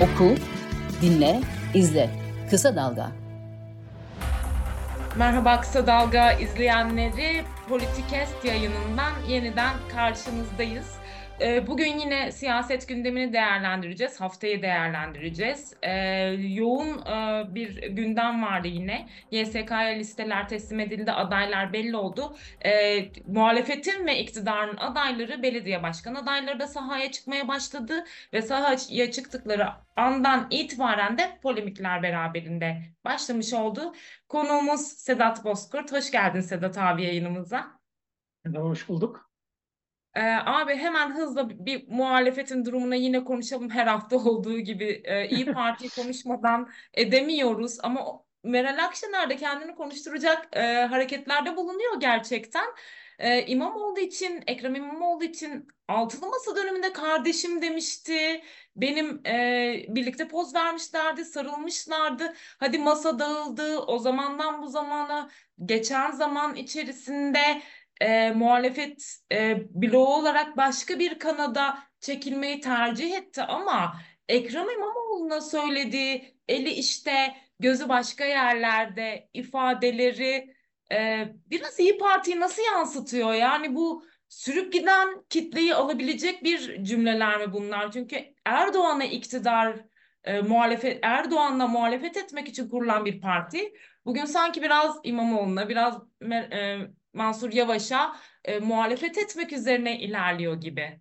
Oku, dinle, izle. Kısa Dalga. Merhaba Kısa Dalga izleyenleri. Politikest yayınından yeniden karşınızdayız. Ee, bugün yine siyaset gündemini değerlendireceğiz, haftayı değerlendireceğiz. Ee, yoğun e, bir gündem vardı yine. YSK'ya listeler teslim edildi, adaylar belli oldu. Ee, muhalefetin ve iktidarın adayları, belediye başkan adayları da sahaya çıkmaya başladı. Ve sahaya çıktıkları andan itibaren de polemikler beraberinde başlamış oldu. Konuğumuz Sedat Bozkurt. Hoş geldin Sedat abi yayınımıza. Hoş bulduk. Ee, abi hemen hızla bir muhalefetin durumuna yine konuşalım her hafta olduğu gibi. Ee, İyi Parti konuşmadan edemiyoruz ama Meral Akşener de kendini konuşturacak e, hareketlerde bulunuyor gerçekten. Ee, İmamoğlu için, Ekrem İmamoğlu için altılı masa döneminde kardeşim demişti. Benim e, birlikte poz vermişlerdi, sarılmışlardı. Hadi masa dağıldı. O zamandan bu zamana geçen zaman içerisinde e, muhalefet e, bloğu olarak başka bir kanada çekilmeyi tercih etti ama Ekrem İmamoğlu'na söylediği eli işte gözü başka yerlerde ifadeleri e, biraz İyi Parti'yi nasıl yansıtıyor? Yani bu sürüp giden kitleyi alabilecek bir cümleler mi bunlar? Çünkü Erdoğan'a iktidar e, muhalefet Erdoğan'la muhalefet etmek için kurulan bir parti bugün sanki biraz İmamoğlu'na biraz e, Mansur Yavaş'a e, muhalefet etmek üzerine ilerliyor gibi.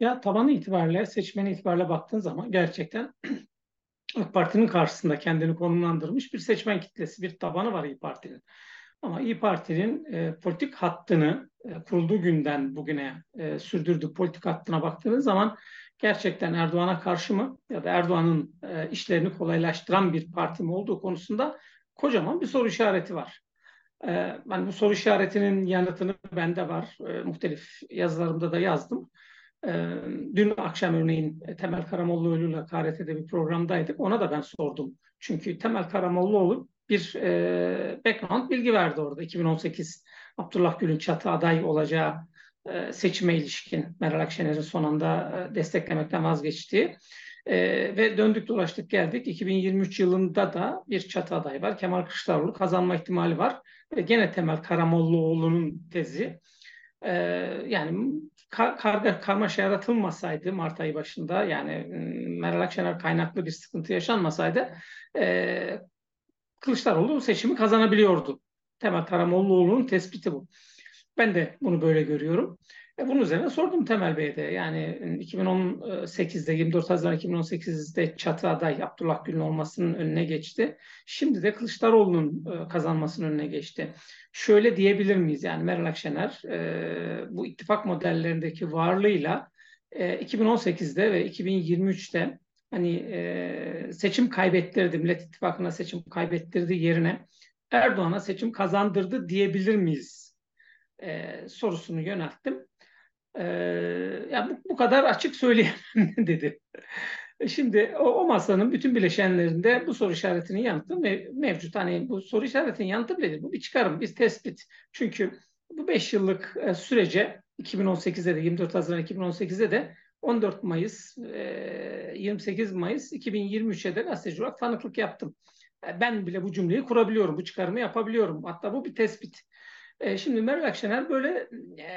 Ya tabanı itibariyle, seçmeni itibariyle baktığın zaman gerçekten AK Parti'nin karşısında kendini konumlandırmış bir seçmen kitlesi, bir tabanı var İyi Parti'nin. Ama İyi Parti'nin e, politik hattını e, kurulduğu günden bugüne e, sürdürdüğü politik hattına baktığınız zaman gerçekten Erdoğan'a karşı mı ya da Erdoğan'ın e, işlerini kolaylaştıran bir parti mi olduğu konusunda kocaman bir soru işareti var. Ee, ben bu soru işaretinin yanıtını bende var. Ee, muhtelif yazılarımda da yazdım. Ee, dün akşam örneğin Temel Karamollaoğlu ile KRT'de bir programdaydık. Ona da ben sordum. Çünkü Temel Karamollaoğlu bir e, background bilgi verdi orada. 2018 Abdullah Gül'ün çatı aday olacağı e, seçime ilişkin Meral Akşener'in son anda e, desteklemekten vazgeçtiği. E, ve döndük dolaştık geldik. 2023 yılında da bir çatı aday var. Kemal Kılıçdaroğlu kazanma ihtimali var. Gene Temel Karamollaoğlu'nun tezi. E, yani kar, karga karmaşa yaratılmasaydı Mart ayı başında yani Meral Akşener kaynaklı bir sıkıntı yaşanmasaydı e, Kılıçdaroğlu seçimi kazanabiliyordu. Temel Karamollaoğlu'nun tespiti bu. Ben de bunu böyle görüyorum. E bunun üzerine sordum Temel Bey'e de. Yani 2018'de 24 Haziran 2018'de çatı aday Abdullah Gül'ün olmasının önüne geçti. Şimdi de Kılıçdaroğlu'nun e, kazanmasının önüne geçti. Şöyle diyebilir miyiz? Yani Meral Akşener e, bu ittifak modellerindeki varlığıyla 2018'de ve 2023'te hani seçim kaybettirdi, Millet İttifakı'na seçim kaybettirdi yerine Erdoğan'a seçim kazandırdı diyebilir miyiz? E, sorusunu yönelttim. E, ya bu, bu kadar açık söyleyemem dedi. Şimdi o, o masanın bütün bileşenlerinde bu soru işaretinin yanıtı mev, mevcut. Hani bu soru işaretinin yanıtı bile. Bu bir çıkarım, bir tespit. Çünkü bu 5 yıllık e, sürece 2018'de de 24 Haziran 2018'de de 14 Mayıs, e, 28 Mayıs 2023'e de gazeteci olarak tanıklık yaptım. E, ben bile bu cümleyi kurabiliyorum, bu çıkarımı yapabiliyorum. Hatta bu bir tespit. E, şimdi Meral Akşener böyle e,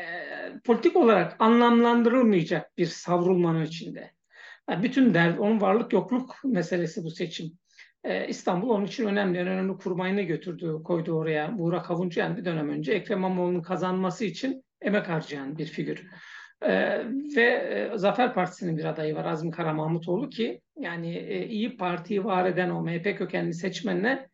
politik olarak anlamlandırılmayacak bir savrulmanın içinde. Yani bütün dert, onun varlık yokluk meselesi bu seçim. E, İstanbul onun için önemli. En önemli kurmayını götürdü, koydu oraya. Buğra Kavuncu yani bir dönem önce Ekrem İmamoğlu'nun kazanması için emek harcayan bir figür. Ee, ve e, Zafer Partisi'nin bir adayı var Azmi Kara Mahmutoğlu ki yani e, iyi Parti'yi var eden o MHP kökenli seçmenler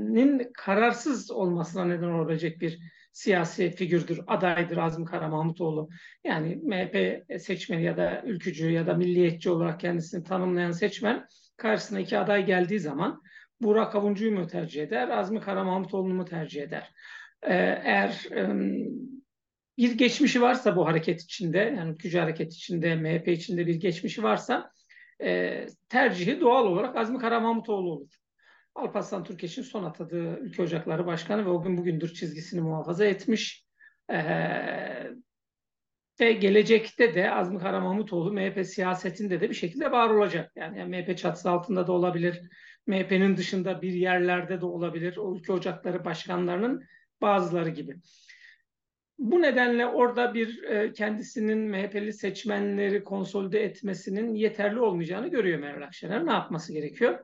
nin kararsız olmasına neden olabilecek bir siyasi figürdür, adaydır Azmi Kara Mahmutoğlu. Yani MHP seçmeni ya da ülkücü ya da milliyetçi olarak kendisini tanımlayan seçmen karşısına iki aday geldiği zaman Burak Avuncu'yu mu tercih eder, Azmi Kara Mahmutoğlu'nu mu tercih eder? Ee, eğer bir geçmişi varsa bu hareket içinde, yani ülkücü hareket içinde, MHP içinde bir geçmişi varsa tercihi doğal olarak Azmi Kara Mahmutoğlu olur. Alparslan Türkeş'in son atadığı Ülke Ocakları Başkanı ve o gün bugündür çizgisini muhafaza etmiş. Ee, ve gelecekte de Azmi Kara MHP siyasetinde de bir şekilde var olacak. Yani, yani MHP çatısı altında da olabilir, MHP'nin dışında bir yerlerde de olabilir. O ülke ocakları başkanlarının bazıları gibi. Bu nedenle orada bir e, kendisinin MHP'li seçmenleri konsolide etmesinin yeterli olmayacağını görüyor Meral Akşener. Ne yapması gerekiyor?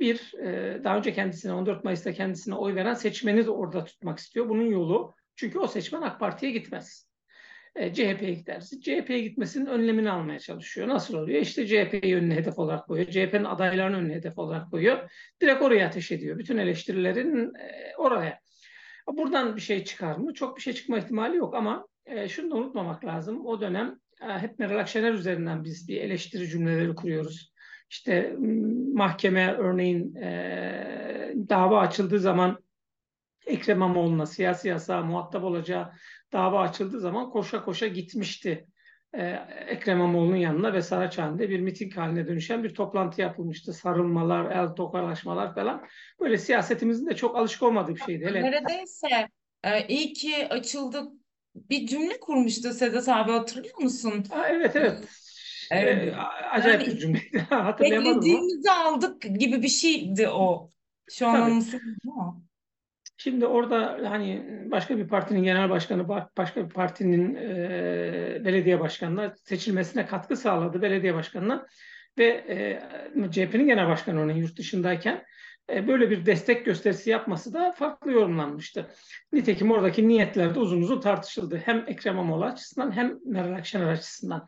Bir, e, daha önce kendisine 14 Mayıs'ta kendisine oy veren seçmeni de orada tutmak istiyor. Bunun yolu çünkü o seçmen AK Parti'ye gitmez. E, CHP'ye gider. CHP'ye gitmesinin önlemini almaya çalışıyor. Nasıl oluyor? İşte CHP'yi önüne hedef olarak koyuyor. CHP'nin adaylarını önüne hedef olarak koyuyor. Direkt oraya ateş ediyor. Bütün eleştirilerin oraya. Buradan bir şey çıkar mı? Çok bir şey çıkma ihtimali yok ama e, şunu da unutmamak lazım. O dönem e, hep Meral Akşener üzerinden biz bir eleştiri cümleleri kuruyoruz. İşte mahkeme örneğin e, dava açıldığı zaman Ekrem İmamoğlu'na siyasi yasağa muhatap olacağı dava açıldığı zaman koşa koşa gitmişti e, Ekrem İmamoğlu'nun yanına ve Saraçhane'de bir miting haline dönüşen bir toplantı yapılmıştı. Sarılmalar, el tokalaşmalar falan. Böyle siyasetimizin de çok alışık olmadığı bir şeydi. Hele... Neredeyse e, iyi ki açıldı bir cümle kurmuştu Sedat abi hatırlıyor musun? Aa, evet evet. Evet. Acayip yani, bir cümleydi. Hatırlayamadım Beklediğimizi aldık gibi bir şeydi o. Şu an anımsıyorum ama. Şimdi orada hani başka bir partinin genel başkanı, başka bir partinin e, belediye başkanına seçilmesine katkı sağladı belediye başkanına ve e, CHP'nin genel başkanı onun yurt dışındayken e, böyle bir destek gösterisi yapması da farklı yorumlanmıştı. Nitekim oradaki niyetler de uzun uzun tartışıldı. Hem Ekrem İmamoğlu açısından hem Meral Akşener açısından.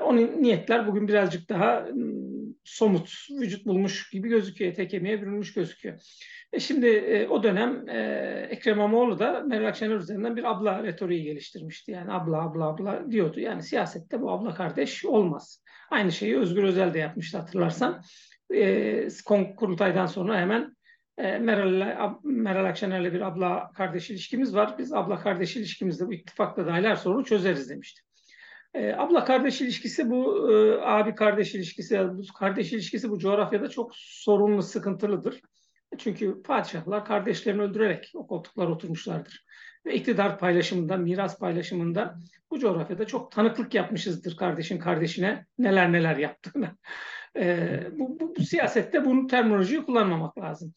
Onun niyetler bugün birazcık daha somut, vücut bulmuş gibi gözüküyor. Ete kemiğe bürünmüş gözüküyor. E şimdi e, o dönem e, Ekrem İmamoğlu da Meral Akşener üzerinden bir abla retoriği geliştirmişti. Yani abla abla abla diyordu. Yani siyasette bu abla kardeş olmaz. Aynı şeyi Özgür Özel de yapmıştı hatırlarsan. E, kurultaydan sonra hemen e, Meral, Meral Akşener'le bir abla kardeş ilişkimiz var. Biz abla kardeş ilişkimizde bu ittifakla dahil her sorunu çözeriz demişti. E, abla kardeş ilişkisi bu e, abi kardeş ilişkisi, bu kardeş ilişkisi bu coğrafyada çok sorunlu, sıkıntılıdır. Çünkü padişahlar kardeşlerini öldürerek o koltuklara oturmuşlardır. Ve iktidar paylaşımında, miras paylaşımında bu coğrafyada çok tanıklık yapmışızdır kardeşin kardeşine neler neler yaptığını. Ee, bu, bu, bu siyasette bunu terminolojiyi kullanmamak lazım.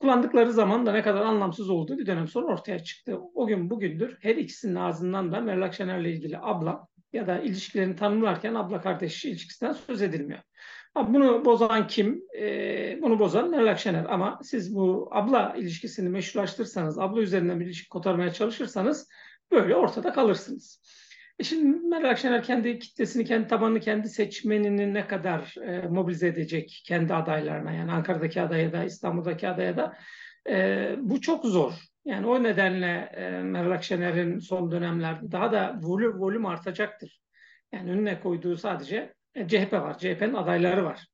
Kullandıkları zaman da ne kadar anlamsız olduğu bir dönem sonra ortaya çıktı. O gün bugündür her ikisinin ağzından da Meral Akşener'le ilgili abla ya da ilişkilerini tanımlarken abla kardeş ilişkisinden söz edilmiyor. Bunu bozan kim? E, bunu bozan Meral Akşener. Ama siz bu abla ilişkisini meşrulaştırırsanız, abla üzerinden bir ilişki kotarmaya çalışırsanız böyle ortada kalırsınız. E şimdi Meral Akşener kendi kitlesini, kendi tabanını, kendi seçmenini ne kadar e, mobilize edecek kendi adaylarına yani Ankara'daki adaya da İstanbul'daki adaya da e, bu çok zor. Yani o nedenle e, Meral Akşener'in son dönemlerde daha da volüm, volüm artacaktır. Yani önüne koyduğu sadece e, CHP var. CHP'nin adayları var.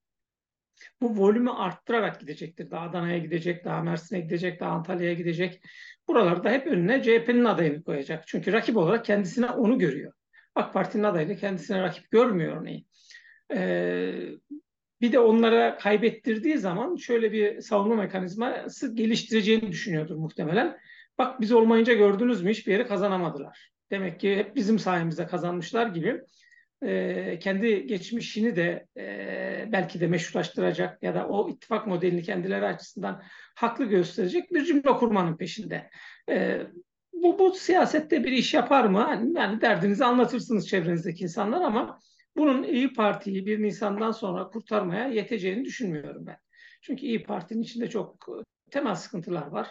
Bu volümü arttırarak gidecektir. Daha Adana'ya gidecek, daha Mersin'e gidecek, daha Antalya'ya gidecek. Buralarda hep önüne CHP'nin adayını koyacak. Çünkü rakip olarak kendisine onu görüyor. AK Parti'nin adayını kendisine rakip görmüyor örneğin. Ee, bir de onlara kaybettirdiği zaman şöyle bir savunma mekanizması geliştireceğini düşünüyordur muhtemelen. Bak biz olmayınca gördünüz mü hiçbir yeri kazanamadılar. Demek ki hep bizim sayemizde kazanmışlar gibi e, kendi geçmişini de e, belki de meşrulaştıracak ya da o ittifak modelini kendileri açısından haklı gösterecek bir cümle kurmanın peşinde. E, bu, bu siyasette bir iş yapar mı? Yani derdinizi anlatırsınız çevrenizdeki insanlar ama bunun İyi Parti'yi bir Nisan'dan sonra kurtarmaya yeteceğini düşünmüyorum ben. Çünkü İyi Parti'nin içinde çok temel sıkıntılar var.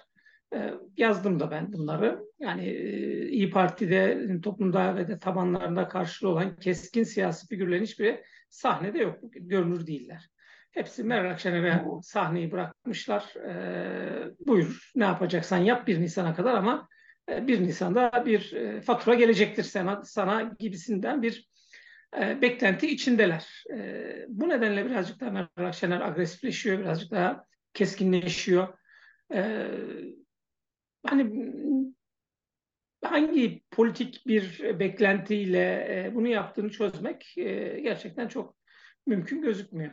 Ee, yazdım da ben bunları. Yani e, İyi Parti'de toplumda ve de tabanlarında karşılığı olan keskin siyasi figürlerin hiçbiri sahnede yok. Görünür değiller. Hepsi Meral Akşener'e sahneyi bırakmışlar. Buyur ne yapacaksan yap 1 Nisan'a kadar ama 1 e, Nisan'da bir e, fatura gelecektir sana, sana gibisinden bir e, beklenti içindeler. E, bu nedenle birazcık daha Meral Akşener agresifleşiyor, birazcık daha keskinleşiyor. E, hani hangi politik bir beklentiyle e, bunu yaptığını çözmek e, gerçekten çok mümkün gözükmüyor.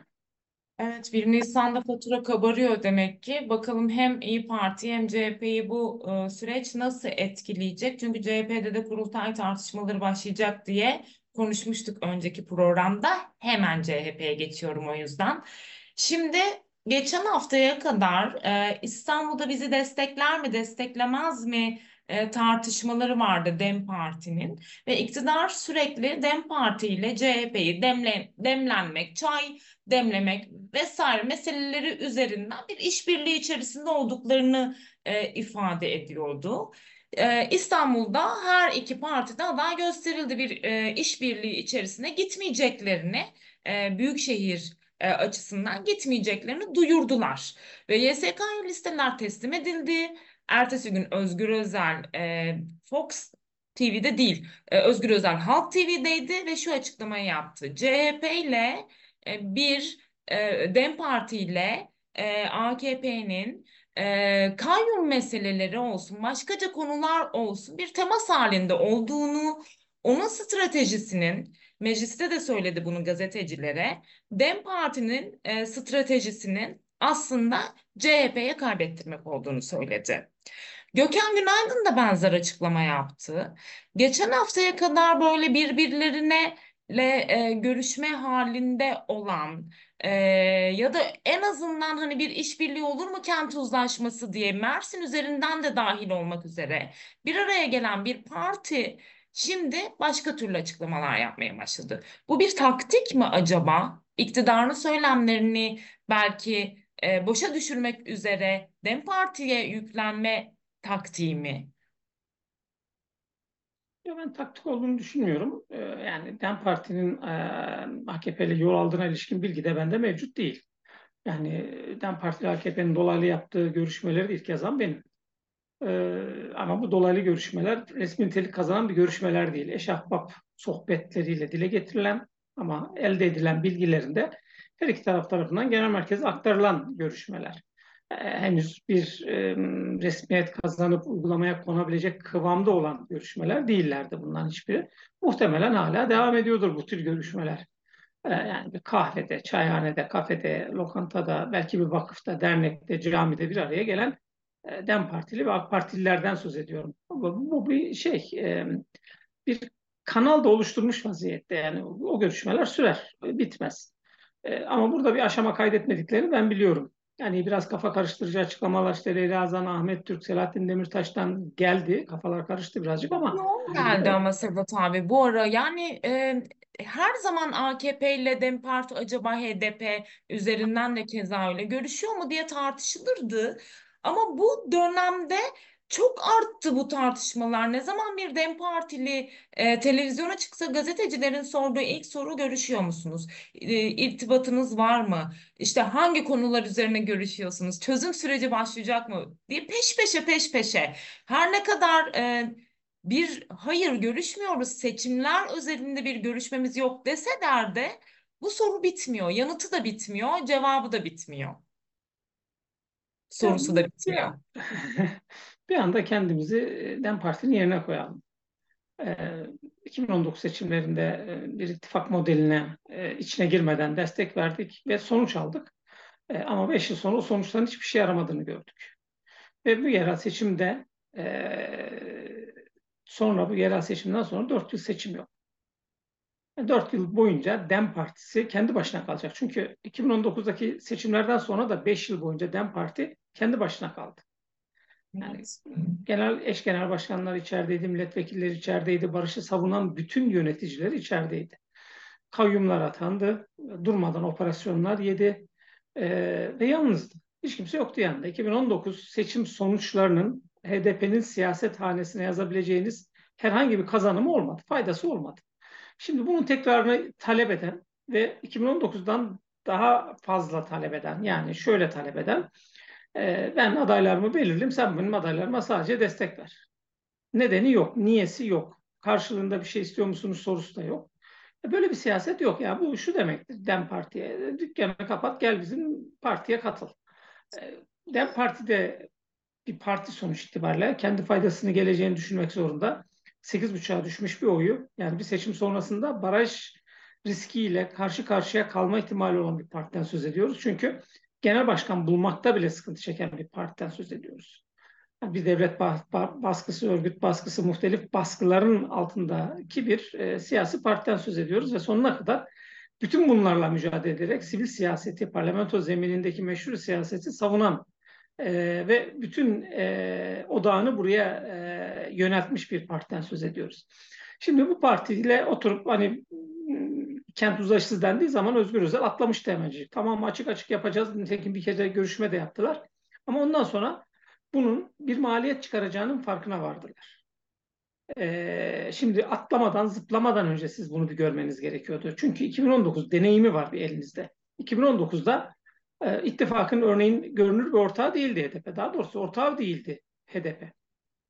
Evet, 1 Nisan'da fatura kabarıyor demek ki. Bakalım hem İyi Parti hem CHP'yi bu e, süreç nasıl etkileyecek? Çünkü CHP'de de kurultay tartışmaları başlayacak diye konuşmuştuk önceki programda. Hemen CHP'ye geçiyorum o yüzden. Şimdi geçen haftaya kadar e, İstanbul'da bizi destekler mi, desteklemez mi e, tartışmaları vardı DEM Parti'nin ve iktidar sürekli DEM Parti ile CHP'yi demle, demlenmek, çay demlemek vesaire meseleleri üzerinden bir işbirliği içerisinde olduklarını e, ifade ediyordu. E, İstanbul'da her iki partide aday gösterildi bir e, işbirliği içerisine gitmeyeceklerini e, büyükşehir e, açısından gitmeyeceklerini duyurdular ve YSK'ya listeler teslim edildi. Ertesi gün Özgür Özel e, Fox TV'de değil, Özgür Özel Halk TV'deydi ve şu açıklamayı yaptı. CHP ile bir DEM Parti ile AKP'nin e, kayyum meseleleri olsun, başkaca konular olsun bir temas halinde olduğunu, onun stratejisinin, mecliste de söyledi bunu gazetecilere, DEM Parti'nin e, stratejisinin aslında CHP'ye kaybettirmek olduğunu söyledi. Gökhan Günaydın da benzer açıklama yaptı. Geçen haftaya kadar böyle birbirlerine le e, görüşme halinde olan e, ya da en azından hani bir işbirliği olur mu kent uzlaşması diye Mersin üzerinden de dahil olmak üzere bir araya gelen bir parti şimdi başka türlü açıklamalar yapmaya başladı. Bu bir taktik mi acaba? İktidarın söylemlerini belki e, boşa düşürmek üzere DEM Parti'ye yüklenme taktiği mi? Ya ben taktik olduğunu düşünmüyorum. Ee, yani DEM Parti'nin e, AKP'li yol aldığına ilişkin bilgi de bende mevcut değil. Yani DEM Parti AKP'nin dolaylı yaptığı görüşmeleri ilk yazan benim. Ee, ama bu dolaylı görüşmeler resmi nitelik kazanan bir görüşmeler değil. Eşahbap sohbetleriyle dile getirilen ama elde edilen bilgilerinde her iki taraf tarafından genel merkeze aktarılan görüşmeler. E, henüz bir e, resmiyet kazanıp uygulamaya konabilecek kıvamda olan görüşmeler değillerdi bundan hiçbiri. Muhtemelen hala devam ediyordur bu tür görüşmeler. E, yani bir kahvede, çayhanede, kafede, lokantada, belki bir vakıfta, dernekte, camide bir araya gelen e, DEM Partili ve AK Partililerden söz ediyorum. Bu, bu bir şey, e, bir kanal da oluşturmuş vaziyette. Yani o görüşmeler sürer, bitmez. E, ama burada bir aşama kaydetmediklerini ben biliyorum. Yani biraz kafa karıştırıcı açıklamalar işte Leyla Azan, Ahmet Türk, Selahattin Demirtaş'tan geldi. Kafalar karıştı birazcık ama. Yoğun geldi ama Sedat abi bu ara yani e, her zaman AKP ile DEM Parti acaba HDP üzerinden de keza öyle görüşüyor mu diye tartışılırdı. Ama bu dönemde çok arttı bu tartışmalar. Ne zaman bir DEM Partili e, televizyona çıksa gazetecilerin sorduğu ilk soru görüşüyor musunuz? E, irtibatınız var mı? İşte hangi konular üzerine görüşüyorsunuz? Çözüm süreci başlayacak mı? diye peş peşe peş peşe. Her ne kadar e, bir hayır görüşmüyoruz, seçimler üzerinde bir görüşmemiz yok deseler de bu soru bitmiyor. Yanıtı da bitmiyor, cevabı da bitmiyor. Sorusu da bitmiyor. bir anda kendimizi DEM Parti'nin yerine koyalım. 2019 seçimlerinde bir ittifak modeline içine girmeden destek verdik ve sonuç aldık. Ama 5 yıl sonra sonuçların hiçbir şey yaramadığını gördük. Ve bu yerel seçimde sonra bu yerel seçimden sonra 4 yıl seçim yok. 4 yıl boyunca DEM Partisi kendi başına kalacak. Çünkü 2019'daki seçimlerden sonra da 5 yıl boyunca DEM Parti kendi başına kaldı. Yani genel eş genel başkanlar içerideydi, milletvekilleri içerideydi, barışı savunan bütün yöneticiler içerideydi. Kayyumlar atandı, durmadan operasyonlar yedi e, ve yalnızdı. Hiç kimse yoktu yanında. 2019 seçim sonuçlarının HDP'nin siyaset hanesine yazabileceğiniz herhangi bir kazanımı olmadı, faydası olmadı. Şimdi bunun tekrarını talep eden ve 2019'dan daha fazla talep eden, yani şöyle talep eden e, ben adaylarımı belirledim. Sen benim adaylarıma sadece destek ver. Nedeni yok. Niyesi yok. Karşılığında bir şey istiyor musunuz sorusu da yok. E, böyle bir siyaset yok. Ya bu şu demektir. Dem Parti'ye dükkanı kapat gel bizim partiye katıl. E, Dem Parti de bir parti sonuç itibariyle kendi faydasını geleceğini düşünmek zorunda. 8.5'a düşmüş bir oyu yani bir seçim sonrasında baraj riskiyle karşı karşıya kalma ihtimali olan bir partiden söz ediyoruz. Çünkü genel başkan bulmakta bile sıkıntı çeken bir partiden söz ediyoruz. bir devlet baskısı, örgüt baskısı, muhtelif baskıların altındaki bir e, siyasi partiden söz ediyoruz ve sonuna kadar bütün bunlarla mücadele ederek sivil siyaseti, parlamento zeminindeki meşhur siyaseti savunan e, ve bütün e, odağını buraya e, yöneltmiş bir partiden söz ediyoruz. Şimdi bu partiyle oturup hani kent uzlaşısı dendiği zaman Özgür Özel atlamıştı hemencik. Tamam açık açık yapacağız. Nitekim bir kere görüşme de yaptılar. Ama ondan sonra bunun bir maliyet çıkaracağının farkına vardılar. Ee, şimdi atlamadan, zıplamadan önce siz bunu bir görmeniz gerekiyordu. Çünkü 2019 deneyimi var bir elinizde. 2019'da e, ittifakın örneğin görünür bir ortağı değildi HDP. Daha doğrusu ortağı değildi HDP.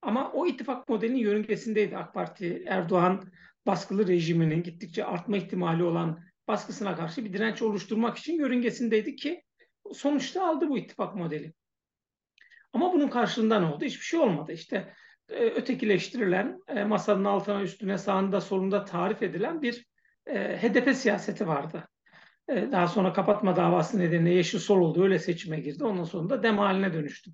Ama o ittifak modelinin yörüngesindeydi AK Parti, Erdoğan baskılı rejiminin gittikçe artma ihtimali olan baskısına karşı bir direnç oluşturmak için yörüngesindeydi ki sonuçta aldı bu ittifak modeli. Ama bunun karşılığında ne oldu? Hiçbir şey olmadı. İşte e, ötekileştirilen, e, masanın altına üstüne sağında solunda tarif edilen bir e, HDP siyaseti vardı. E, daha sonra kapatma davası nedeniyle Yeşil Sol oldu. Öyle seçime girdi. Ondan sonra da dem haline dönüştü.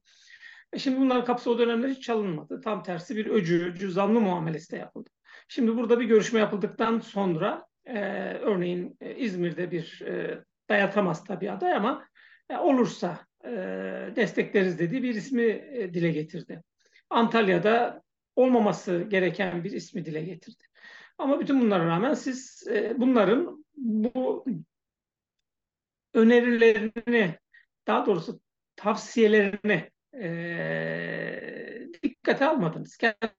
E şimdi bunların kapısı o dönemler hiç çalınmadı. Tam tersi bir öcü, cüzdanlı muamelesi de yapıldı. Şimdi burada bir görüşme yapıldıktan sonra e, örneğin e, İzmir'de bir e, dayatamaz tabii aday ama e, olursa e, destekleriz dediği bir ismi e, dile getirdi. Antalya'da olmaması gereken bir ismi dile getirdi. Ama bütün bunlara rağmen siz e, bunların bu önerilerini daha doğrusu tavsiyelerini e, dikkate almadınız. Kendi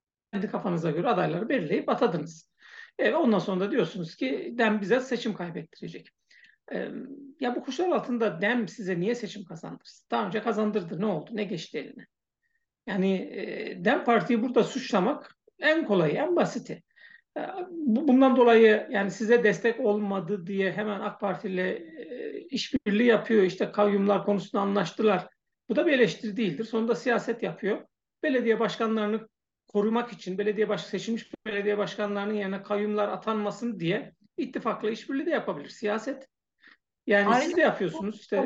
kafanıza göre adayları belirleyip atadınız. E, ondan sonra da diyorsunuz ki DEM bize seçim kaybettirecek. E, ya bu kuşlar altında DEM size niye seçim kazandırsın? Daha önce kazandırdı. Ne oldu? Ne geçti eline? Yani e, DEM Parti'yi burada suçlamak en kolayı, en basiti. E, bundan dolayı yani size destek olmadı diye hemen AK Parti ile e, işbirliği yapıyor. İşte kayyumlar konusunda anlaştılar bu da bir eleştiri değildir. Sonunda siyaset yapıyor. Belediye başkanlarını korumak için belediye baş seçilmiş belediye başkanlarının yerine kayyumlar atanmasın diye ittifakla işbirliği de yapabilir. Siyaset. Yani Ayrıca siz de yapıyorsunuz işte.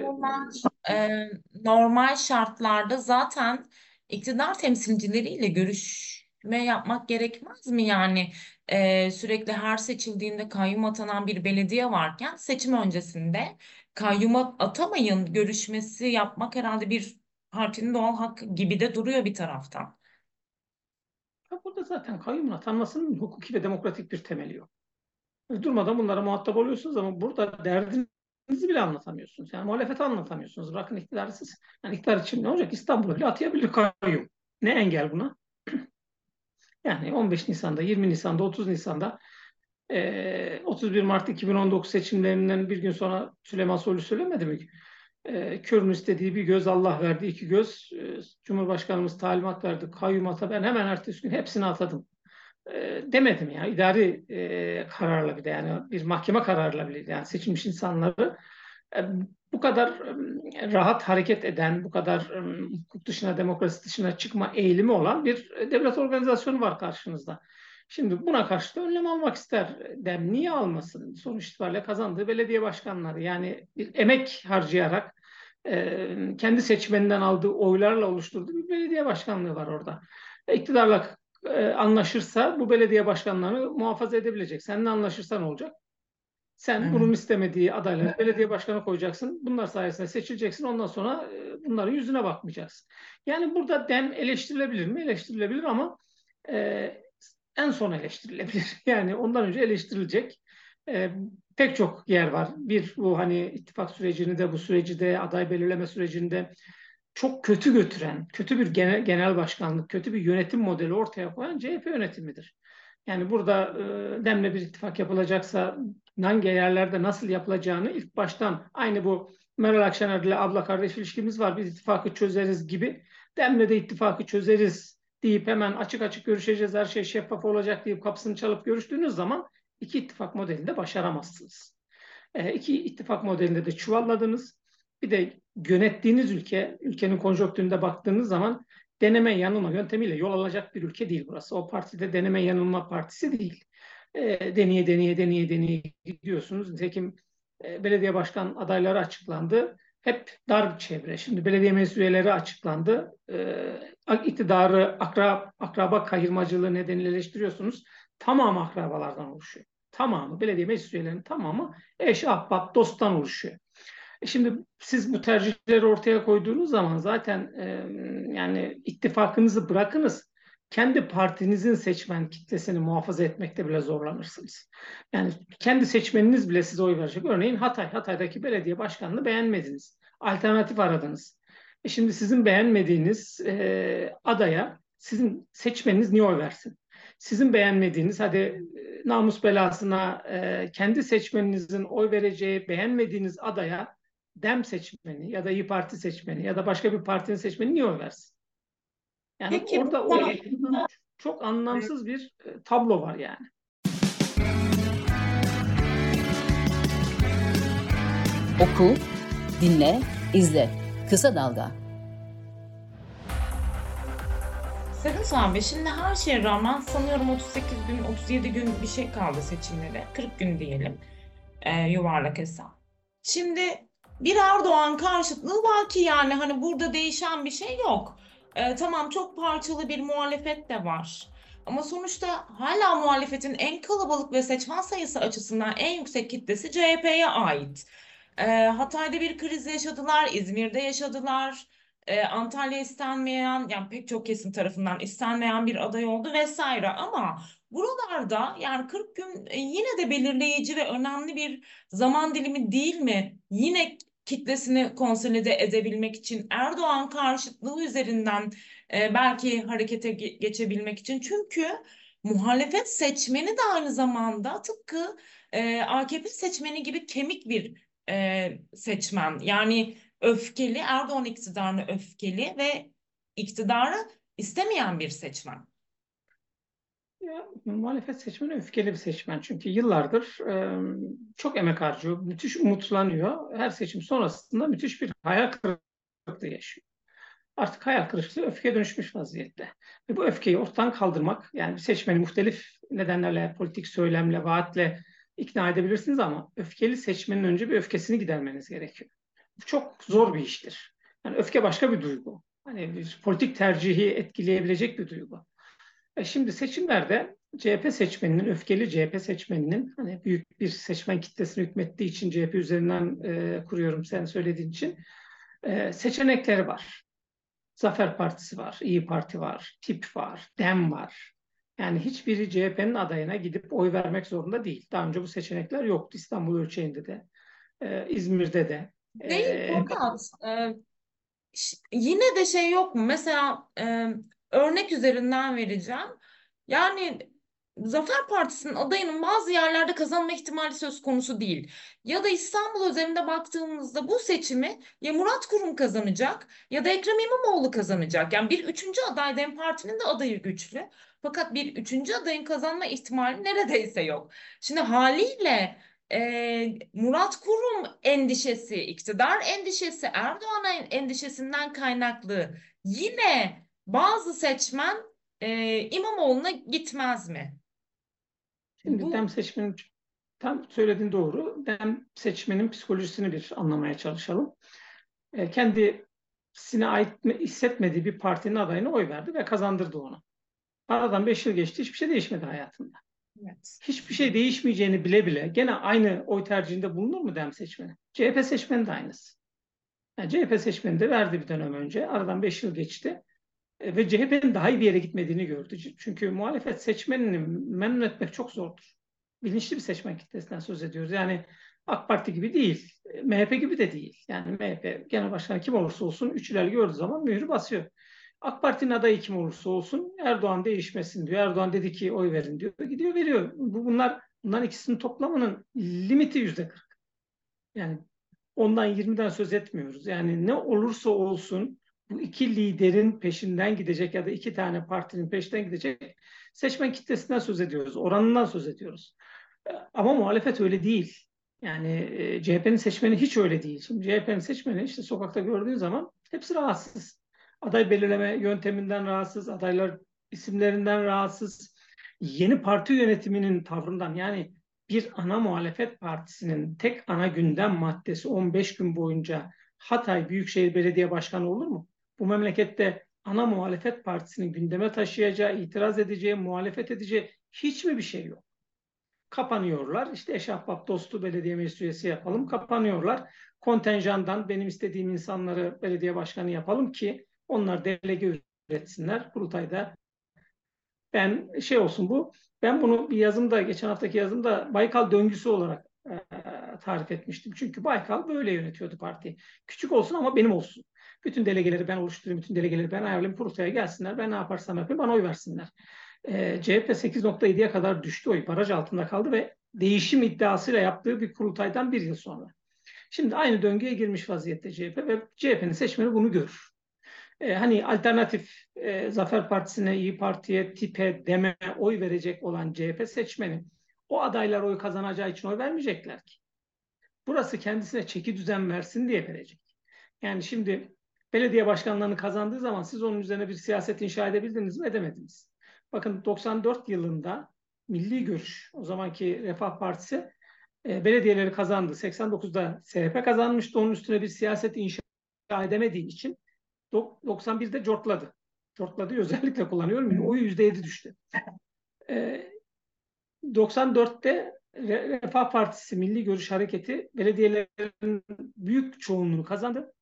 e, normal şartlarda zaten iktidar temsilcileriyle görüşme yapmak gerekmez mi? Yani e, sürekli her seçildiğinde kayyum atanan bir belediye varken seçim öncesinde kayyuma atamayın görüşmesi yapmak herhalde bir partinin doğal hakkı gibi de duruyor bir taraftan. Burada zaten kayyumun atanmasının hukuki ve demokratik bir temeli yok. Durmadan bunlara muhatap oluyorsunuz ama burada derdinizi bile anlatamıyorsunuz. Yani muhalefeti anlatamıyorsunuz. Bırakın iktidarı. Yani iktidar için ne olacak? İstanbul'a bile atayabilir kayyum. Ne engel buna? yani 15 Nisan'da, 20 Nisan'da, 30 Nisan'da 31 Mart 2019 seçimlerinden bir gün sonra Süleyman Soylu söylemedi mi? E, körün istediği bir göz Allah verdi, iki göz. E, Cumhurbaşkanımız talimat verdi, kayyumata ben hemen ertesi gün hepsini atadım. E, demedim ya, idari e, kararla bir de yani bir mahkeme kararıyla bile yani seçilmiş insanları e, bu kadar e, rahat hareket eden, bu kadar e, hukuk dışına, demokrasi dışına çıkma eğilimi olan bir devlet organizasyonu var karşınızda. Şimdi buna karşı da önlem almak ister. Dem niye almasın? Sonuç itibariyle kazandığı belediye başkanları yani bir emek harcayarak e, kendi seçmeninden aldığı oylarla oluşturduğu bir belediye başkanlığı var orada. İktidarla e, anlaşırsa bu belediye başkanlarını muhafaza edebilecek. Seninle anlaşırsa ne olacak? Sen evet. bunun istemediği adayları belediye başkanı koyacaksın. Bunlar sayesinde seçileceksin. Ondan sonra e, bunların yüzüne bakmayacaksın. Yani burada dem eleştirilebilir mi? Eleştirilebilir ama e, en son eleştirilebilir. Yani ondan önce eleştirilecek e, pek çok yer var. Bir bu hani ittifak sürecini de bu süreci de aday belirleme sürecinde çok kötü götüren, kötü bir genel, genel başkanlık, kötü bir yönetim modeli ortaya koyan CHP yönetimidir. Yani burada e, demle bir ittifak yapılacaksa hangi yerlerde nasıl yapılacağını ilk baştan aynı bu Meral Akşener ile abla kardeş ilişkimiz var biz ittifakı çözeriz gibi demle de ittifakı çözeriz deyip hemen açık açık görüşeceğiz, her şey şeffaf olacak deyip kapısını çalıp görüştüğünüz zaman iki ittifak modelinde başaramazsınız. E, iki ittifak modelinde de çuvalladınız. Bir de yönettiğiniz ülke, ülkenin konjonktüründe baktığınız zaman deneme yanılma yöntemiyle yol alacak bir ülke değil burası. O partide deneme yanılma partisi değil. E, deneye deneye deneye deneye gidiyorsunuz. Nitekim e, belediye başkan adayları açıklandı. hep dar bir çevre. Şimdi belediye meclis üyeleri açıklandı. Ee, iktidarı akrab, akraba kayırmacılığı nedeniyle eleştiriyorsunuz. Tamamı akrabalardan oluşuyor. Tamamı belediye meclis üyelerinin tamamı eş, ahbap, dosttan oluşuyor. E şimdi siz bu tercihleri ortaya koyduğunuz zaman zaten e, yani ittifakınızı bırakınız kendi partinizin seçmen kitlesini muhafaza etmekte bile zorlanırsınız. Yani kendi seçmeniniz bile size oy verecek. Örneğin Hatay, Hatay'daki belediye başkanını beğenmediniz. Alternatif aradınız. E şimdi sizin beğenmediğiniz e, adaya sizin seçmeniniz niye oy versin? Sizin beğenmediğiniz, hadi e, namus belasına e, kendi seçmeninizin oy vereceği beğenmediğiniz adaya DEM seçmeni ya da İyi Parti seçmeni ya da başka bir partinin seçmeni niye oy versin? Yani Peki, orada o çok anlamsız bir e, tablo var yani. Oku, dinle, izle. Kısa Dalga. Sedat abi şimdi her şeye rağmen sanıyorum 38 gün 37 gün bir şey kaldı seçimlere. 40 gün diyelim e, yuvarlak hesap. Şimdi bir Erdoğan karşıtlığı var ki yani hani burada değişen bir şey yok. E, tamam çok parçalı bir muhalefet de var. Ama sonuçta hala muhalefetin en kalabalık ve seçmen sayısı açısından en yüksek kitlesi CHP'ye ait. E, Hatay'da bir kriz yaşadılar, İzmir'de yaşadılar. E, Antalya istenmeyen, yani pek çok kesim tarafından istenmeyen bir aday oldu vesaire. Ama buralarda yani 40 gün e, yine de belirleyici ve önemli bir zaman dilimi değil mi? Yine kitlesini konsolide edebilmek için Erdoğan karşıtlığı üzerinden e, belki harekete ge- geçebilmek için çünkü muhalefet seçmeni de aynı zamanda tıpkı e, AKP seçmeni gibi kemik bir e, seçmen yani öfkeli Erdoğan iktidarına öfkeli ve iktidarı istemeyen bir seçmen. Ya, muhalefet seçmeni öfkeli bir seçmen. Çünkü yıllardır e, çok emek harcıyor, müthiş umutlanıyor. Her seçim sonrasında müthiş bir hayal kırıklığı yaşıyor. Artık hayal kırıklığı öfkeye dönüşmüş vaziyette. Ve bu öfkeyi ortadan kaldırmak, yani bir seçmeni muhtelif nedenlerle, politik söylemle, vaatle ikna edebilirsiniz ama öfkeli seçmenin önce bir öfkesini gidermeniz gerekiyor. Çok zor bir iştir. Yani öfke başka bir duygu. Hani bir politik tercihi etkileyebilecek bir duygu. E şimdi seçimlerde CHP seçmeninin, öfkeli CHP seçmeninin hani büyük bir seçmen kitlesini hükmettiği için CHP üzerinden e, kuruyorum sen söylediğin için e, seçenekleri var. Zafer Partisi var, İyi Parti var, TİP var, DEM var. Yani hiçbiri CHP'nin adayına gidip oy vermek zorunda değil. Daha önce bu seçenekler yoktu İstanbul ölçeğinde de, e, İzmir'de de. Değil ee, fakat e, yine de şey yok mu? Mesela e, örnek üzerinden vereceğim. Yani Zafer Partisi'nin adayının bazı yerlerde kazanma ihtimali söz konusu değil. Ya da İstanbul özelinde baktığımızda bu seçimi ya Murat Kurum kazanacak ya da Ekrem İmamoğlu kazanacak. Yani bir üçüncü aday Dem Parti'nin de adayı güçlü. Fakat bir üçüncü adayın kazanma ihtimali neredeyse yok. Şimdi haliyle e, Murat Kurum endişesi, iktidar endişesi, Erdoğan endişesinden kaynaklı yine bazı seçmen e, İmamoğlu'na gitmez mi? Şimdi Bu... dem seçmenin tam söylediğin doğru. Dem seçmenin psikolojisini bir anlamaya çalışalım. E, kendisine ait hissetmediği bir partinin adayına oy verdi ve kazandırdı onu. Aradan beş yıl geçti, hiçbir şey değişmedi hayatında. Evet. Hiçbir şey değişmeyeceğini bile bile gene aynı oy tercihinde bulunur mu dem seçmeni? CHP seçmeni de aynısı. Yani CHP seçmeni de verdi bir dönem önce. Aradan beş yıl geçti. E, ve CHP'nin daha iyi bir yere gitmediğini gördü. Çünkü muhalefet seçmenini memnun etmek çok zordur. Bilinçli bir seçmen kitlesinden söz ediyoruz. Yani AK Parti gibi değil, MHP gibi de değil. Yani MHP genel başkan kim olursa olsun üçler gördüğü zaman mührü basıyor. AK Parti'nin adayı kim olursa olsun Erdoğan değişmesin diyor. Erdoğan dedi ki oy verin diyor. Gidiyor veriyor. Bu, bunlar bunların ikisinin toplamının limiti yüzde kırk. Yani ondan 20'den söz etmiyoruz. Yani ne olursa olsun bu iki liderin peşinden gidecek ya da iki tane partinin peşinden gidecek seçmen kitlesinden söz ediyoruz. Oranından söz ediyoruz. Ama muhalefet öyle değil. Yani e, CHP'nin seçmeni hiç öyle değil. Şimdi CHP'nin seçmeni işte sokakta gördüğün zaman hepsi rahatsız. Aday belirleme yönteminden rahatsız, adaylar isimlerinden rahatsız. Yeni parti yönetiminin tavrından yani bir ana muhalefet partisinin tek ana gündem maddesi 15 gün boyunca Hatay Büyükşehir Belediye Başkanı olur mu? Bu memlekette ana muhalefet partisinin gündeme taşıyacağı, itiraz edeceği, muhalefet edeceği hiç mi bir şey yok? Kapanıyorlar. İşte eşahbap dostu belediye meclis üyesi yapalım. Kapanıyorlar. Kontenjandan benim istediğim insanları belediye başkanı yapalım ki onlar delege üretsinler. Kurultayda ben şey olsun bu. Ben bunu bir yazımda, geçen haftaki yazımda Baykal döngüsü olarak e, tarif etmiştim. Çünkü Baykal böyle yönetiyordu partiyi. Küçük olsun ama benim olsun. Bütün delegeleri ben oluşturayım, bütün delegeleri ben ayarlayayım, Kurultay'a gelsinler. Ben ne yaparsam yapayım, bana oy versinler. E, CHP 8.7'ye kadar düştü oy. Baraj altında kaldı ve değişim iddiasıyla yaptığı bir kurultaydan bir yıl sonra. Şimdi aynı döngüye girmiş vaziyette CHP ve CHP'nin seçmeni bunu görür. Ee, hani alternatif e, Zafer Partisi'ne, İyi Parti'ye, TİP'e, DEM'e oy verecek olan CHP seçmeni o adaylar oy kazanacağı için oy vermeyecekler ki. Burası kendisine çeki düzen versin diye verecek. Yani şimdi belediye başkanlarını kazandığı zaman siz onun üzerine bir siyaset inşa edebildiniz mi edemediniz. Bakın 94 yılında Milli Görüş, o zamanki Refah Partisi e, belediyeleri kazandı. 89'da SHP kazanmıştı. Onun üstüne bir siyaset inşa edemediği için 91'de cortladı. Cortladı özellikle kullanıyorum. Oyu %7 düştü. E, 94'te Refah Partisi Milli Görüş Hareketi belediyelerin büyük çoğunluğunu kazandı.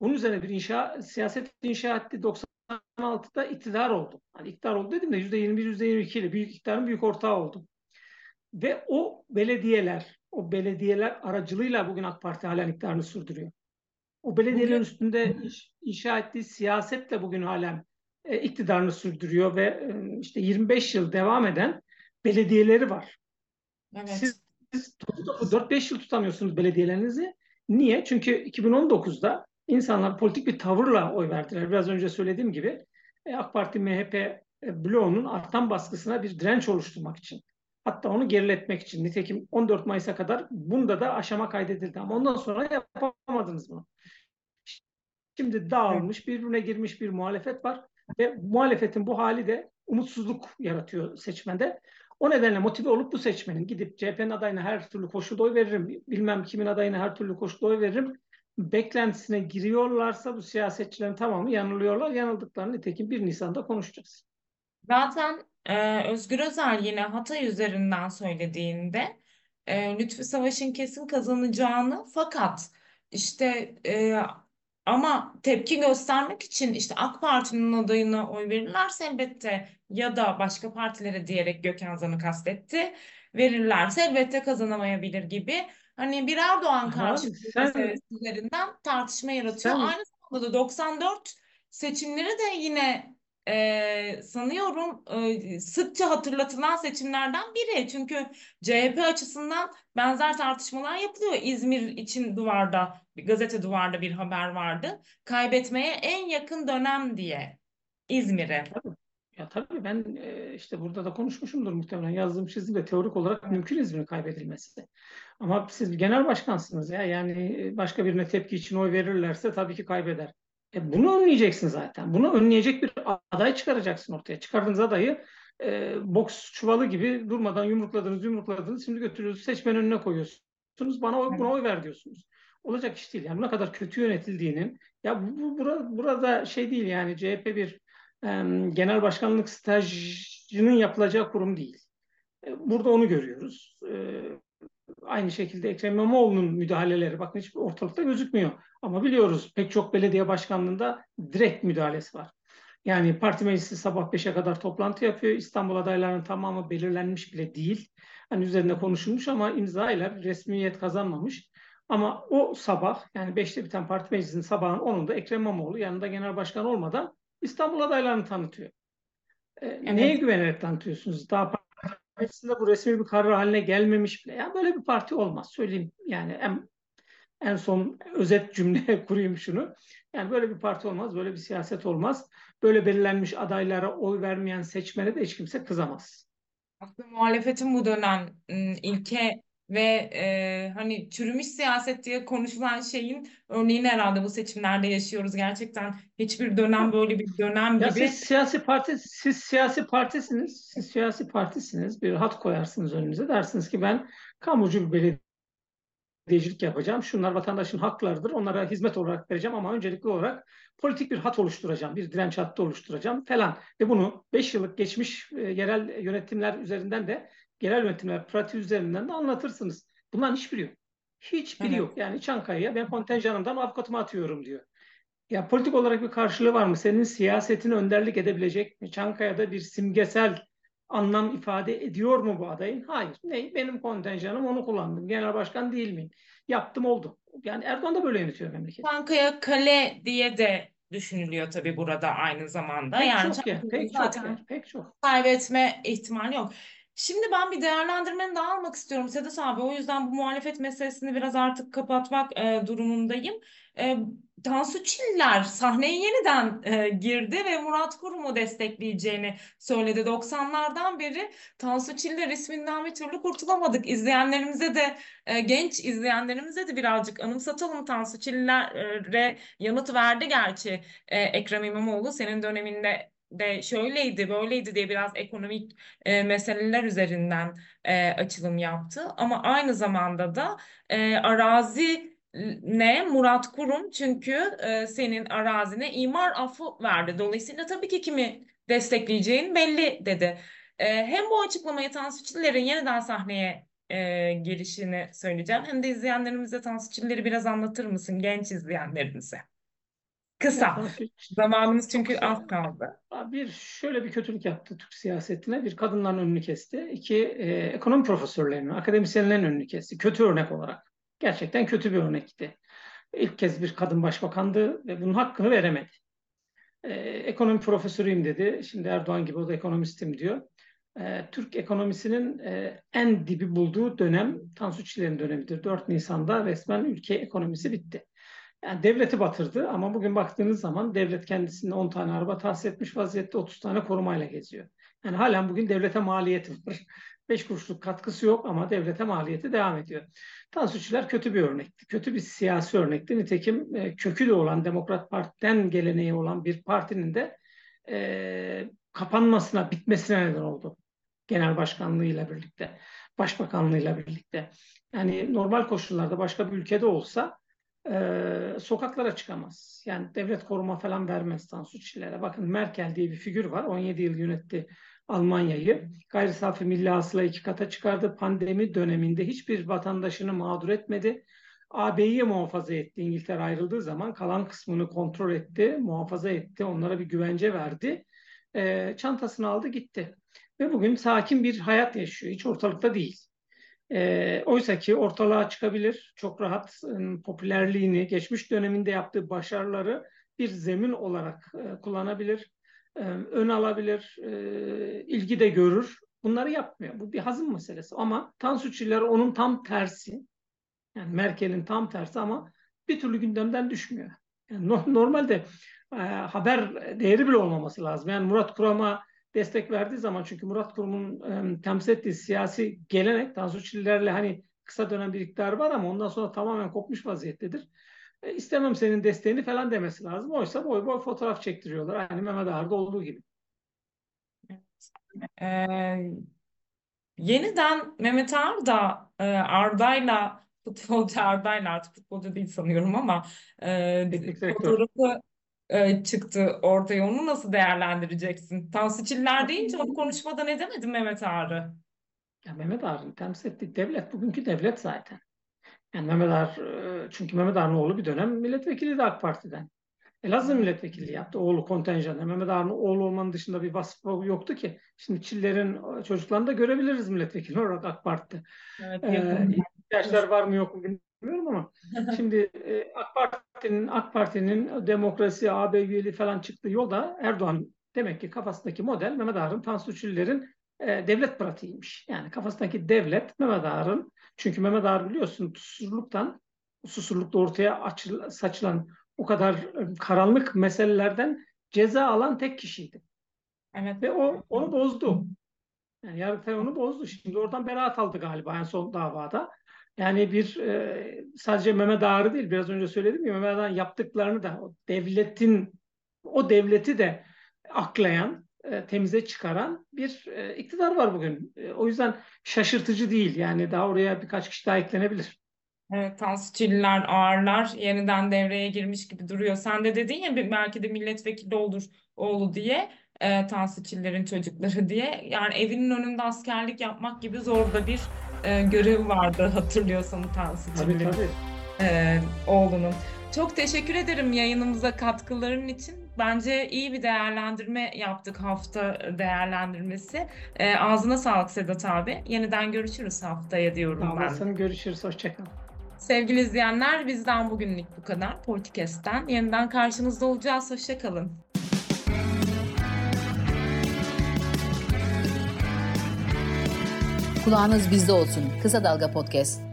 Onun üzerine bir inşa, siyaset inşa etti. 96'da iktidar oldu. Hani iktidar oldu dedim de %21, %22 ile büyük iktidarın büyük ortağı oldu. Ve o belediyeler, o belediyeler aracılığıyla bugün AK Parti halen iktidarını sürdürüyor. O belediyelerin bugün, üstünde inşa ettiği siyaset de bugün halen e, iktidarını sürdürüyor ve e, işte 25 yıl devam eden belediyeleri var. Evet. Siz, siz 4-5 yıl tutamıyorsunuz belediyelerinizi. Niye? Çünkü 2019'da insanlar politik bir tavırla oy verdiler. Biraz önce söylediğim gibi e, AK Parti MHP e, bloğunun artan baskısına bir direnç oluşturmak için. Hatta onu geriletmek için. Nitekim 14 Mayıs'a kadar bunda da aşama kaydedildi. Ama ondan sonra yapamadınız bunu. Şimdi dağılmış, birbirine girmiş bir muhalefet var. Ve muhalefetin bu hali de umutsuzluk yaratıyor seçmende. O nedenle motive olup bu seçmenin gidip CHP'nin adayına her türlü koşulda oy veririm, bilmem kimin adayına her türlü koşulda oy veririm beklentisine giriyorlarsa bu siyasetçilerin tamamı yanılıyorlar. Yanıldıklarını nitekim 1 Nisan'da konuşacağız. Zaten e, Özgür Özel yine Hatay üzerinden söylediğinde e, Lütfü Savaş'ın kesin kazanacağını fakat işte e, ama tepki göstermek için işte AK Parti'nin adayına oy verirlerse elbette ya da başka partilere diyerek Gökhan Zan'ı kastetti. Verirlerse elbette kazanamayabilir gibi. Hani bir Erdoğan karşıtı üzerinden tartışma yaratıyor. Sen, Aynı zamanda da 94 seçimleri de yine e, sanıyorum e, sıkça hatırlatılan seçimlerden biri. Çünkü CHP açısından benzer tartışmalar yapılıyor. İzmir için duvarda, gazete duvarda bir haber vardı. Kaybetmeye en yakın dönem diye İzmir'e. Ya tabii ben işte burada da konuşmuşumdur muhtemelen yazdığım çizimde teorik olarak mümkün İzmir'in kaybedilmesi. Ama siz genel başkansınız ya yani başka birine tepki için oy verirlerse tabii ki kaybeder. E bunu önleyeceksin zaten. Bunu önleyecek bir aday çıkaracaksın ortaya. Çıkardığınız adayı e, boks çuvalı gibi durmadan yumrukladınız yumrukladınız şimdi götürüyorsunuz seçmen önüne koyuyorsunuz. Bana oy, buna oy ver diyorsunuz. Olacak iş değil. Yani ne kadar kötü yönetildiğinin ya bu, bu burada, burada şey değil yani CHP bir e, genel başkanlık stajının yapılacağı kurum değil. E, burada onu görüyoruz. E, aynı şekilde Ekrem İmamoğlu'nun müdahaleleri bakın hiç ortalıkta gözükmüyor. Ama biliyoruz pek çok belediye başkanlığında direkt müdahalesi var. Yani parti meclisi sabah 5'e kadar toplantı yapıyor. İstanbul adaylarının tamamı belirlenmiş bile değil. Hani üzerinde konuşulmuş ama imza ile resmiyet kazanmamış. Ama o sabah yani 5'te biten parti meclisinin sabahın 10'unda Ekrem İmamoğlu yanında genel başkan olmadan İstanbul adaylarını tanıtıyor. E, evet. Neye güvenerek tanıtıyorsunuz? Daha meclisinde bu resmi bir karar haline gelmemiş bile. Yani böyle bir parti olmaz. Söyleyeyim yani en, en son özet cümle kurayım şunu. Yani böyle bir parti olmaz, böyle bir siyaset olmaz. Böyle belirlenmiş adaylara oy vermeyen seçmene de hiç kimse kızamaz. Aslında muhalefetin bu dönem ıı, ilke ve e, hani çürümüş siyaset diye konuşulan şeyin örneğini herhalde bu seçimlerde yaşıyoruz. Gerçekten hiçbir dönem böyle bir dönem ya gibi. Siz siyasi parti siz siyasi partisiniz. Siz siyasi partisiniz. Bir hat koyarsınız önünüze. Dersiniz ki ben kamucu bir belediye belediyecilik yapacağım. Şunlar vatandaşın haklarıdır. Onlara hizmet olarak vereceğim ama öncelikli olarak politik bir hat oluşturacağım. Bir direnç hattı oluşturacağım falan. Ve bunu 5 yıllık geçmiş e, yerel yönetimler üzerinden de yerel yönetimler pratiği üzerinden de anlatırsınız. Bunların hiçbiri yok. Hiçbiri evet. yok. Yani Çankaya'ya ben kontenjanımdan avukatımı atıyorum diyor. Ya politik olarak bir karşılığı var mı? Senin siyasetini önderlik edebilecek mi? Çankaya'da bir simgesel anlam ifade ediyor mu bu adayın? Hayır. Ne? Benim kontenjanım onu kullandım. Genel başkan değil miyim? Yaptım oldu. Yani Erdoğan da böyle yönetiyor memleketi. Çankaya kale diye de düşünülüyor tabii burada aynı zamanda. Pek yani çok ya, pek zaten çok, pek çok. Kaybetme ihtimali yok. Şimdi ben bir değerlendirmeni daha almak istiyorum Sedat abi. O yüzden bu muhalefet meselesini biraz artık kapatmak e, durumundayım. E, Tansu Çiller sahneye yeniden e, girdi ve Murat Kurum'u destekleyeceğini söyledi. 90'lardan beri Tansu Çiller isminden bir türlü kurtulamadık. İzleyenlerimize de e, genç izleyenlerimize de birazcık anımsatalım. Tansu Çiller'e yanıt verdi gerçi e, Ekrem İmamoğlu senin döneminde de şöyleydi böyleydi diye biraz ekonomik e, meseleler üzerinden e, açılım yaptı. Ama aynı zamanda da e, arazi ne Murat Kurum çünkü e, senin arazine imar affı verdi. Dolayısıyla tabii ki kimi destekleyeceğin belli dedi. E, hem bu açıklamayı Tansu Çiller'in yeniden sahneye e, girişini söyleyeceğim. Hem de izleyenlerimize Tansu Çiller'i biraz anlatır mısın genç izleyenlerimize? Kısa. Zamanımız çünkü az kaldı. Bir şöyle bir kötülük yaptı Türk siyasetine. Bir kadınların önünü kesti. İki e, ekonomi profesörlerinin, akademisyenlerin önünü kesti. Kötü örnek olarak. Gerçekten kötü bir örnekti. İlk kez bir kadın başbakandı ve bunun hakkını veremedi. E, ekonomi profesörüyüm dedi. Şimdi Erdoğan gibi o da ekonomistim diyor. E, Türk ekonomisinin e, en dibi bulduğu dönem Tansu Çiller'in dönemidir. 4 Nisan'da resmen ülke ekonomisi bitti. Yani devleti batırdı ama bugün baktığınız zaman devlet kendisinde 10 tane araba tahsis etmiş vaziyette 30 tane korumayla geziyor. Yani halen bugün devlete maliyeti var. 5 kuruşluk katkısı yok ama devlete maliyeti devam ediyor. Tansu kötü bir örnekti. Kötü bir siyasi örnekti. Nitekim e, kökü de olan Demokrat Parti'den geleneği olan bir partinin de e, kapanmasına, bitmesine neden oldu. Genel başkanlığıyla birlikte, başbakanlığıyla birlikte. Yani normal koşullarda başka bir ülkede olsa e, sokaklara çıkamaz. Yani devlet koruma falan vermez Tansu Çiller'e. Bakın Merkel diye bir figür var. 17 yıl yönetti Almanya'yı. Gayri safi milli hasıla iki kata çıkardı. Pandemi döneminde hiçbir vatandaşını mağdur etmedi. AB'yi muhafaza etti. İngiltere ayrıldığı zaman kalan kısmını kontrol etti, muhafaza etti. Onlara bir güvence verdi. E, çantasını aldı gitti. Ve bugün sakin bir hayat yaşıyor. Hiç ortalıkta değil. E, oysa ki ortalığa çıkabilir, çok rahat ıı, popülerliğini, geçmiş döneminde yaptığı başarıları bir zemin olarak e, kullanabilir, e, ön alabilir, ilgi de görür. Bunları yapmıyor. Bu bir hazım meselesi. Ama Tansu Çiller onun tam tersi. Yani Merkel'in tam tersi ama bir türlü gündemden düşmüyor. Yani no, normalde e, haber değeri bile olmaması lazım. Yani Murat Kuram'a destek verdiği zaman çünkü Murat Kurum'un e, temsil ettiği siyasi gelenek Tansu Çiller'le hani kısa dönem bir iktidar var ama ondan sonra tamamen kopmuş vaziyettedir. E, istemem senin desteğini falan demesi lazım. Oysa boy boy fotoğraf çektiriyorlar. Hani Mehmet Ağar'da olduğu gibi. Ee, yeniden Mehmet Ağar da e, Arda'yla futbolcu Arda'yla artık futbolcu değil sanıyorum ama e, fotoğrafı e, çıktı ortaya. Onu nasıl değerlendireceksin? Tansu Çiller deyince onu konuşmadan edemedim Mehmet Ağar'ı. Ya Mehmet Ağar'ın temsil ettiği devlet bugünkü devlet zaten. Yani Mehmet Ağar, e, çünkü Mehmet Ağar'ın oğlu bir dönem milletvekili de AK Parti'den. Elazığ milletvekili yaptı. Oğlu kontenjanı. Mehmet Ağar'ın oğlu olmanın dışında bir vasfı yoktu ki. Şimdi Çiller'in çocuklarını da görebiliriz milletvekili olarak AK Parti'de. Evet, ee, ihtiyaçlar var mı yok mu bilmiyorum ama şimdi e, AK Parti'nin AK Parti'nin demokrasi, AB üyeliği falan çıktığı yolda Erdoğan demek ki kafasındaki model Mehmet Ağar'ın, Tansu Çiller'in e, devlet pratiğiymiş. Yani kafasındaki devlet Mehmet Ağar'ın çünkü Mehmet Ağar biliyorsun susuzluktan susuzlukta ortaya açıl, saçılan o kadar e, karanlık meselelerden ceza alan tek kişiydi. Evet. Ve o onu bozdu. Yani Yargıtay onu bozdu. Şimdi oradan beraat aldı galiba en son davada. Yani bir e, sadece Mehmet Ağar'ı değil biraz önce söyledim ya Mehmet Ağar'ın yaptıklarını da o devletin o devleti de aklayan, e, temize çıkaran bir e, iktidar var bugün. E, o yüzden şaşırtıcı değil. Yani daha oraya birkaç kişi daha eklenebilir. Evet, Tansu Çiller ağırlar yeniden devreye girmiş gibi duruyor. Sen de dedin ya belki de milletvekili olur oğlu diye e, Tansu Çiller'in çocukları diye. Yani evinin önünde askerlik yapmak gibi zor da bir e, görev vardı hatırlıyorsan Tansu Çiller'in e, oğlunun. Çok teşekkür ederim yayınımıza katkıların için. Bence iyi bir değerlendirme yaptık hafta değerlendirmesi. E, ağzına sağlık Sedat abi. Yeniden görüşürüz haftaya diyorum Sağ ben. olasın. Görüşürüz. Hoşçakal. Sevgili izleyenler bizden bugünlük bu kadar. Politikest'ten yeniden karşınızda olacağız. Hoşça kalın. Kulağınız bizde olsun. Kısa Dalga Podcast.